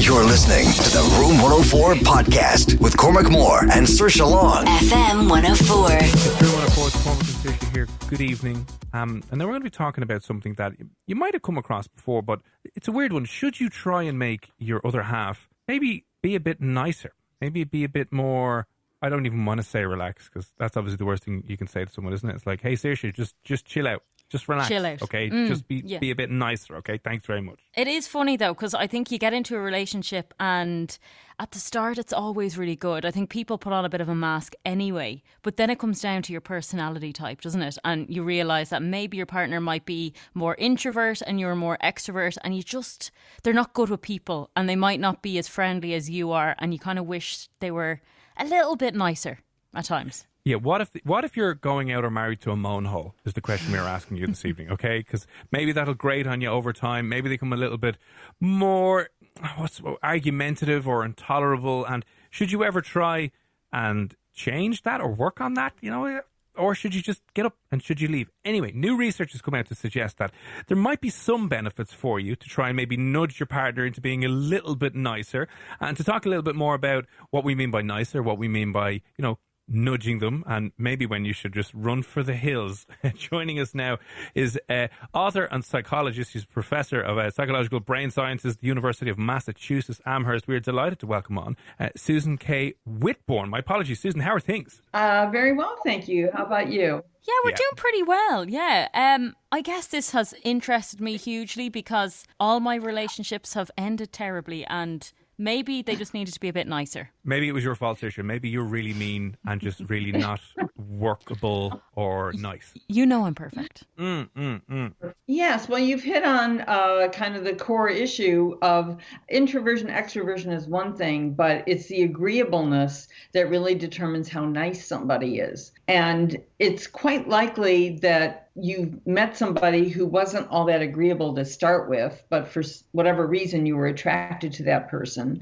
You're listening to the Room 104 podcast with Cormac Moore and Saoirse Long. FM 104. It's Drew 104, Cormac and Saoirse here. Good evening. Um, and then we're going to be talking about something that you might have come across before, but it's a weird one. Should you try and make your other half maybe be a bit nicer? Maybe be a bit more. I don't even want to say relax because that's obviously the worst thing you can say to someone, isn't it? It's like, hey, Saoirse, just just chill out, just relax, Chill out. okay? Mm, just be yeah. be a bit nicer, okay? Thanks very much. It is funny though, because I think you get into a relationship and at the start it's always really good. I think people put on a bit of a mask anyway, but then it comes down to your personality type, doesn't it? And you realize that maybe your partner might be more introvert and you're more extrovert, and you just, they're not good with people and they might not be as friendly as you are, and you kind of wish they were a little bit nicer at times. Yeah, what if what if you're going out or married to a moan hole? Is the question we are asking you this evening, okay? Because maybe that'll grate on you over time. Maybe they come a little bit more what's argumentative or intolerable. And should you ever try and change that or work on that? You know, or should you just get up and should you leave? Anyway, new research has come out to suggest that there might be some benefits for you to try and maybe nudge your partner into being a little bit nicer and to talk a little bit more about what we mean by nicer, what we mean by, you know, nudging them and maybe when you should just run for the hills. Joining us now is uh, author and psychologist. She's professor of uh, psychological brain sciences at the University of Massachusetts Amherst. We're delighted to welcome on uh, Susan K. Whitbourne. My apologies, Susan. How are things? Uh, very well, thank you. How about you? Yeah, we're Yeah. doing pretty well. Yeah. Um, I guess this has interested me hugely because all my relationships have ended terribly, and maybe they just needed to be a bit nicer. Maybe it was your fault, Saoirse. Maybe you're really mean and just really not workable or nice. You know I'm perfect. Mm, mm, mm. Yes, well, you've hit on uh, kind of the core issue of introversion, extroversion is one thing, but it's the agreeableness that really determines how nice somebody is. And it's quite likely that you met somebody who wasn't all that agreeable to start with, but for whatever reason you were attracted to that person.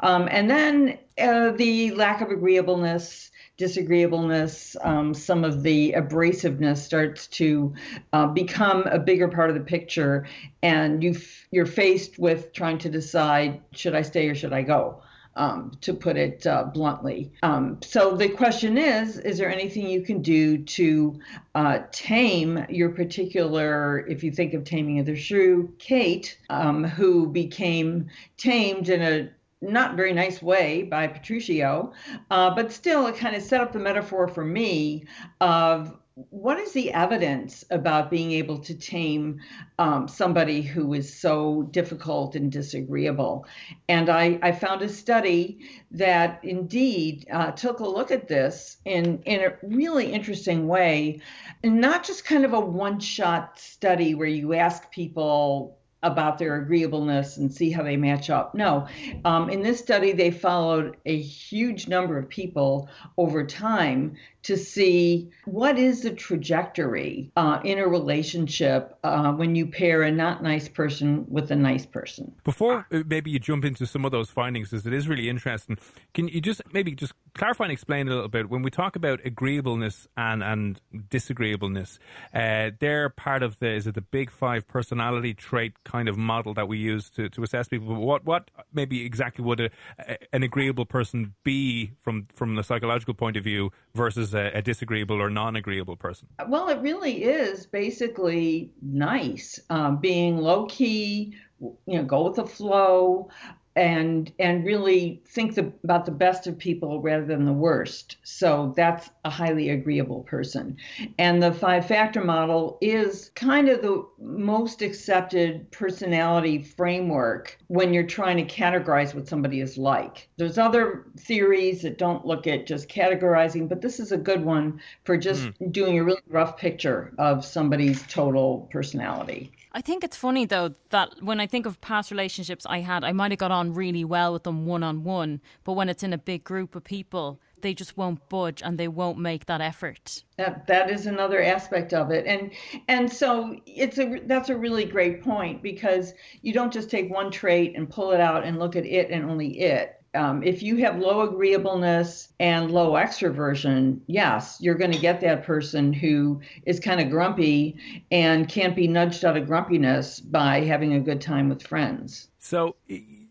Um, and then uh, the lack of agreeableness, disagreeableness, um, some of the abrasiveness starts to uh, become a bigger part of the picture, and you you're faced with trying to decide should I stay or should I go. Um, to put it uh, bluntly. Um, so the question is is there anything you can do to uh, tame your particular, if you think of taming of the shrew, Kate, um, who became tamed in a not very nice way by Petruchio, uh, but still it kind of set up the metaphor for me of what is the evidence about being able to tame um, somebody who is so difficult and disagreeable? And I, I found a study that indeed uh, took a look at this in, in a really interesting way, and not just kind of a one shot study where you ask people about their agreeableness and see how they match up. No, um, in this study, they followed a huge number of people over time to see what is the trajectory uh, in a relationship uh, when you pair a not nice person with a nice person. Before uh, maybe you jump into some of those findings, because it is really interesting, can you just maybe just clarify and explain a little bit when we talk about agreeableness and and disagreeableness? Uh, they're part of the is it the big five personality trait kind of model that we use to, to assess people. But what what maybe exactly would a, a, an agreeable person be from from the psychological point of view versus a, a disagreeable or non-agreeable person? Well, it really is basically nice, um, being low key, you know, go with the flow, and and really think the, about the best of people rather than the worst. So that's a highly agreeable person. And the five factor model is kind of the most accepted personality framework when you're trying to categorize what somebody is like. There's other theories that don't look at just categorizing, but this is a good one for just mm. doing a really rough picture of somebody's total personality. I think it's funny though that when I think of past relationships I had, I might have got on really well with them one on one, but when it's in a big group of people, they just won't budge and they won't make that effort. That that is another aspect of it, and and so it's a that's a really great point because you don't just take one trait and pull it out and look at it and only it um, if you have low agreeableness and low extroversion, yes, you're going to get that person who is kind of grumpy and can't be nudged out of grumpiness by having a good time with friends. So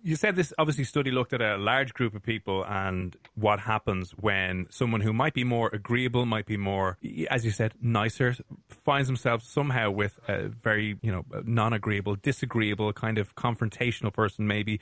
you said this obviously study looked at a large group of people and what happens when someone who might be more agreeable, might be more, as you said, nicer, finds themselves somehow with a very, you know, non-agreeable, disagreeable, kind of confrontational person. Maybe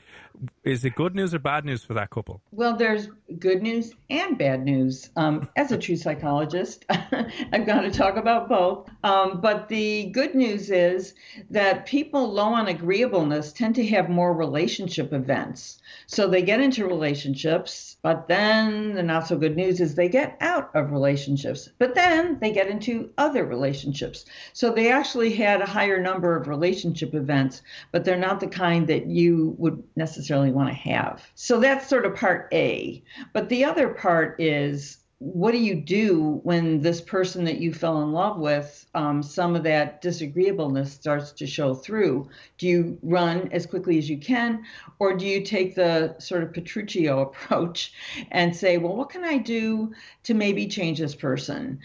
is it good news or bad news for that couple? Well, there's good news and bad news. Um, as a true psychologist, I've got to talk about both. Um, but the good news is that people low on agreeableness tend to have more relationship events. So they get into relationships, but then the not so good news is they get out of relationships, but then they get into other relationships. So they actually had a higher number of relationship events, but they're not the kind that you would necessarily want to have. So that's sort of part A. But the other part is what do you do when this person that you fell in love with, um, some of that disagreeableness starts to show through? Do you run as quickly as you can, or do you take the sort of Petruchio approach and say, well, what can I do to maybe change this person?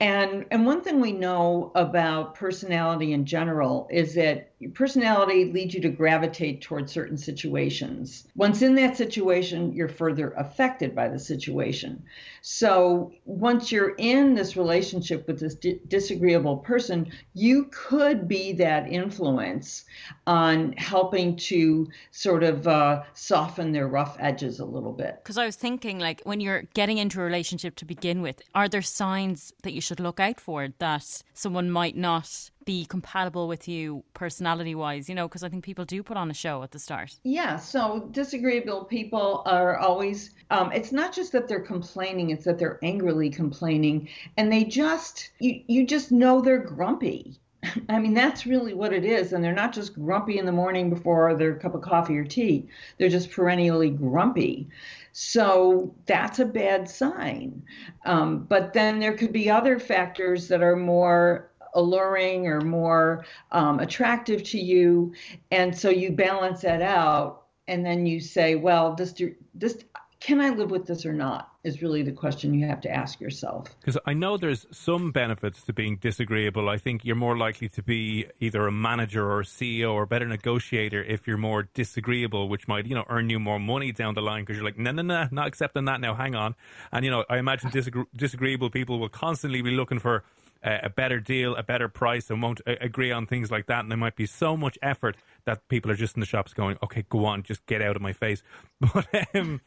And and one thing we know about personality in general is that personality leads you to gravitate towards certain situations. Once in that situation, you're further affected by the situation. So once you're in this relationship with this di- disagreeable person, you could be that influence on helping to sort of uh, soften their rough edges a little bit. Because I was thinking, like, when you're getting into a relationship to begin with, are there signs that you should look out for that someone might not be compatible with you personality wise, you know, because I think people do put on a show at the start. Yeah, so disagreeable people are always, um, it's not just that they're complaining, it's that they're angrily complaining and they just, you, you just know they're grumpy. I mean, that's really what it is. And they're not just grumpy in the morning before their cup of coffee or tea, they're just perennially grumpy. So that's a bad sign. Um, but then there could be other factors that are more alluring or more um, attractive to you. And so you balance that out. And then you say, well, this, this, can I live with this or not? Is really the question you have to ask yourself. Because I know there's some benefits to being disagreeable. I think you're more likely to be either a manager or a CEO or a better negotiator if you're more disagreeable, which might, you know, earn you more money down the line because you're like, no, no, no, not accepting that now, hang on. And, you know, I imagine disagree- disagreeable people will constantly be looking for a better deal, a better price, and won't agree on things like that. And there might be so much effort that people are just in the shops going, "Okay, go on, just get out of my face." But um,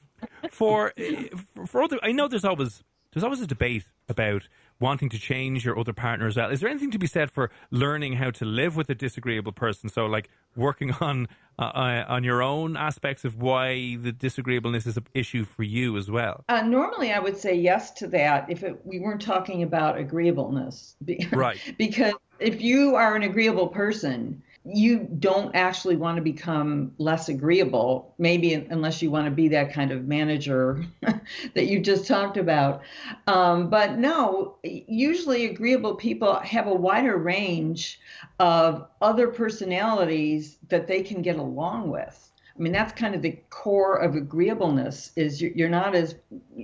for for other, I know there's always there's always a debate about wanting to change your other partner as well. Is there anything to be said for learning how to live with a disagreeable person? So, like working on uh, uh, on your own aspects of why the disagreeableness is an issue for you as well. Uh, normally, I would say yes to that if it, we weren't talking about agreeableness, right? because if you are an agreeable person, you don't actually want to become less agreeable, maybe unless you want to be that kind of manager that you just talked about. Um, but no, usually agreeable people have a wider range of other personalities that they can get along with. I mean, that's kind of the core of agreeableness is you're not as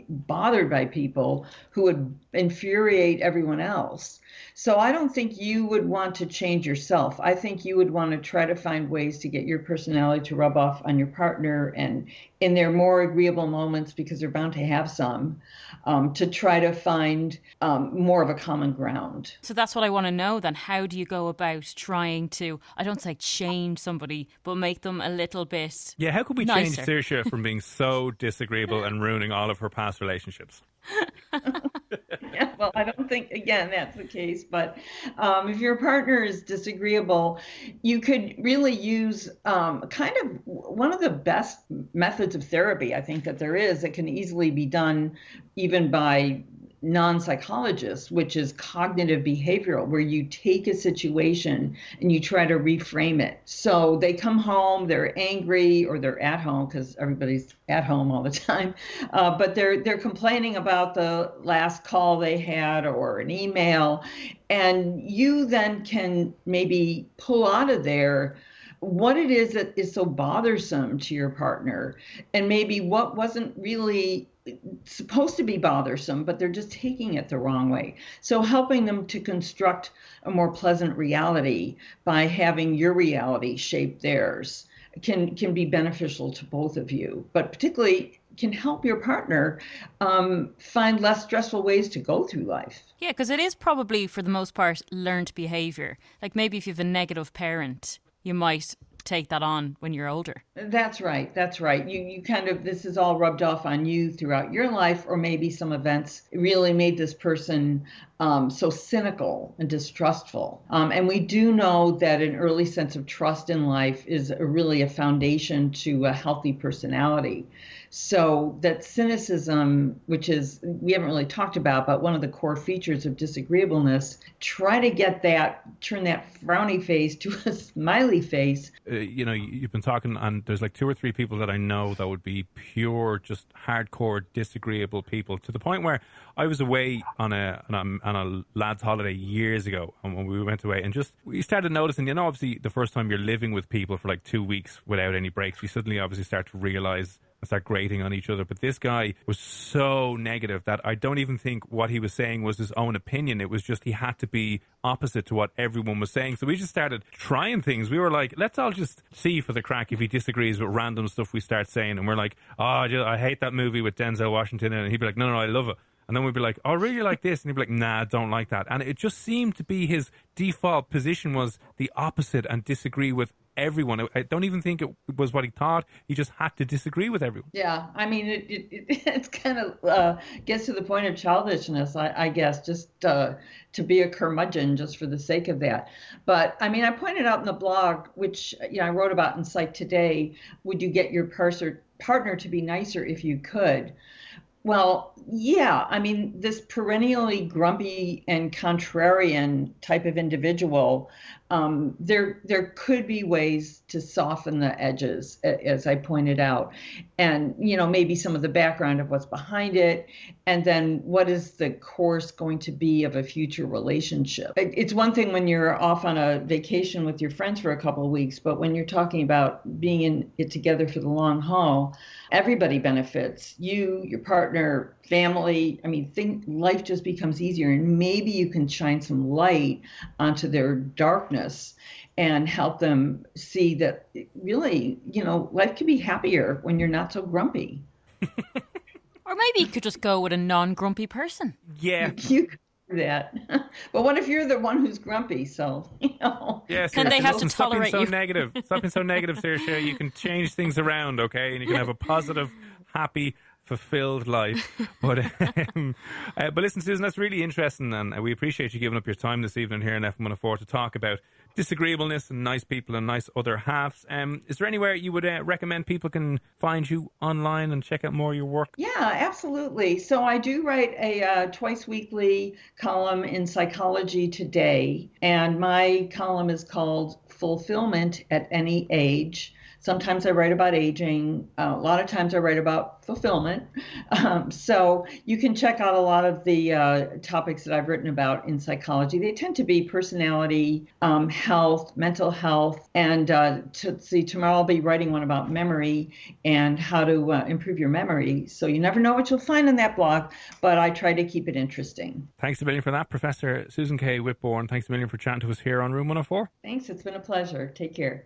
bothered by people who would infuriate everyone else. So I don't think you would want to change yourself. I think you would want to try to find ways to get your personality to rub off on your partner and in their more agreeable moments, because they're bound to have some, um, to try to find um, more of a common ground. So that's what I want to know then. How do you go about trying to, I don't say change somebody, but make them a little bit. Yeah, how could we nicer? change Saoirse from being so disagreeable and ruining all of her past relationships? yeah, well, I don't think, again, that's the case. But um, if your partner is disagreeable, you could really use um, kind of one of the best methods of therapy, I think, that there is that can easily be done even by non psychologists, which is cognitive behavioral, where you take a situation and you try to reframe it. So they come home, they're angry, or they're at home because everybody's at home all the time, uh, but they're they're complaining about the last call they had or an email, and you then can maybe pull out of there what it is that is so bothersome to your partner and maybe what wasn't really supposed to be bothersome, but they're just taking it the wrong way. So helping them to construct a more pleasant reality by having your reality shape theirs can can be beneficial to both of you, but particularly can help your partner um, find less stressful ways to go through life. Yeah, because it is probably for the most part learned behavior. Like maybe if you have a negative parent, you might take that on when you're older. That's right. That's right. You you kind of this is all rubbed off on you throughout your life, or maybe some events really made this person um, so cynical and distrustful. Um, and we do know that an early sense of trust in life is a, really a foundation to a healthy personality. So that cynicism, which is we haven't really talked about, but one of the core features of disagreeableness, try to get that, turn that frowny face to a smiley face. Uh, you know, you've been talking, and there's like two or three people that I know that would be pure, just hardcore disagreeable people to the point where I was away on a on a, on a lad's holiday years ago, and when we went away, and just we started noticing, you know, obviously the first time you're living with people for like two weeks without any breaks, you suddenly obviously start to realize start grating on each other. But this guy was so negative that I don't even think what he was saying was his own opinion. It was just he had to be opposite to what everyone was saying. So we just started trying things. We were like, let's all just see for the crack if he disagrees with random stuff we start saying. And we're like, oh, I hate that movie with Denzel Washington. And he'd be like, no, no, I love it. And then we'd be like, oh, really like this? And he'd be like, nah, don't like that. And it just seemed to be his default position was the opposite and disagree with everyone. I don't even think it was what he thought. He just had to disagree with everyone. Yeah, I mean, it, it, it's kind of uh, gets to the point of childishness, I, I guess, just uh, to be a curmudgeon just for the sake of that. But I mean, I pointed out in the blog, which you know, I wrote about in Psych Today, would you get your parser, partner to be nicer if you could? Well, yeah. I mean, this perennially grumpy and contrarian type of individual, um, there there could be ways to soften the edges, as I pointed out, and you know maybe some of the background of what's behind it, and then what is the course going to be of a future relationship. It's one thing when you're off on a vacation with your friends for a couple of weeks, but when you're talking about being in it together for the long haul, everybody benefits. You, your partner, family. I mean, think life just becomes easier, and maybe you can shine some light onto their darkness and help them see that really, you know, life can be happier when you're not so grumpy. or maybe you could just go with a non-grumpy person. Yeah. You that. but what if you're the one who's grumpy? So you know. Yeah, Can they have to tolerate being so you? negative. Stop being so negative, Saoirse. You can change things around, okay, and you can have a positive, happy, fulfilled life. But um, uh, but listen, Susan, that's really interesting, and we appreciate you giving up your time this evening here in FM104 to talk about disagreeableness and nice people and nice other halves. Um, is there anywhere you would uh, recommend people can find you online and check out more of your work? Yeah, absolutely. So I do write a uh, twice weekly column in Psychology Today, and my column is called Fulfillment at Any Age Sometimes I write about aging. Uh, a lot of times I write about fulfillment. Um, so you can check out a lot of the uh, topics that I've written about in psychology. They tend to be personality, um, health, mental health, and uh, to see tomorrow I'll be writing one about memory and how to uh, improve your memory. So you never know what you'll find in that blog, but I try to keep it interesting. Thanks a million for that, Professor Susan K. Whitbourne. Thanks a million for chatting to us here on Room 104. Thanks. It's been a pleasure. Take care.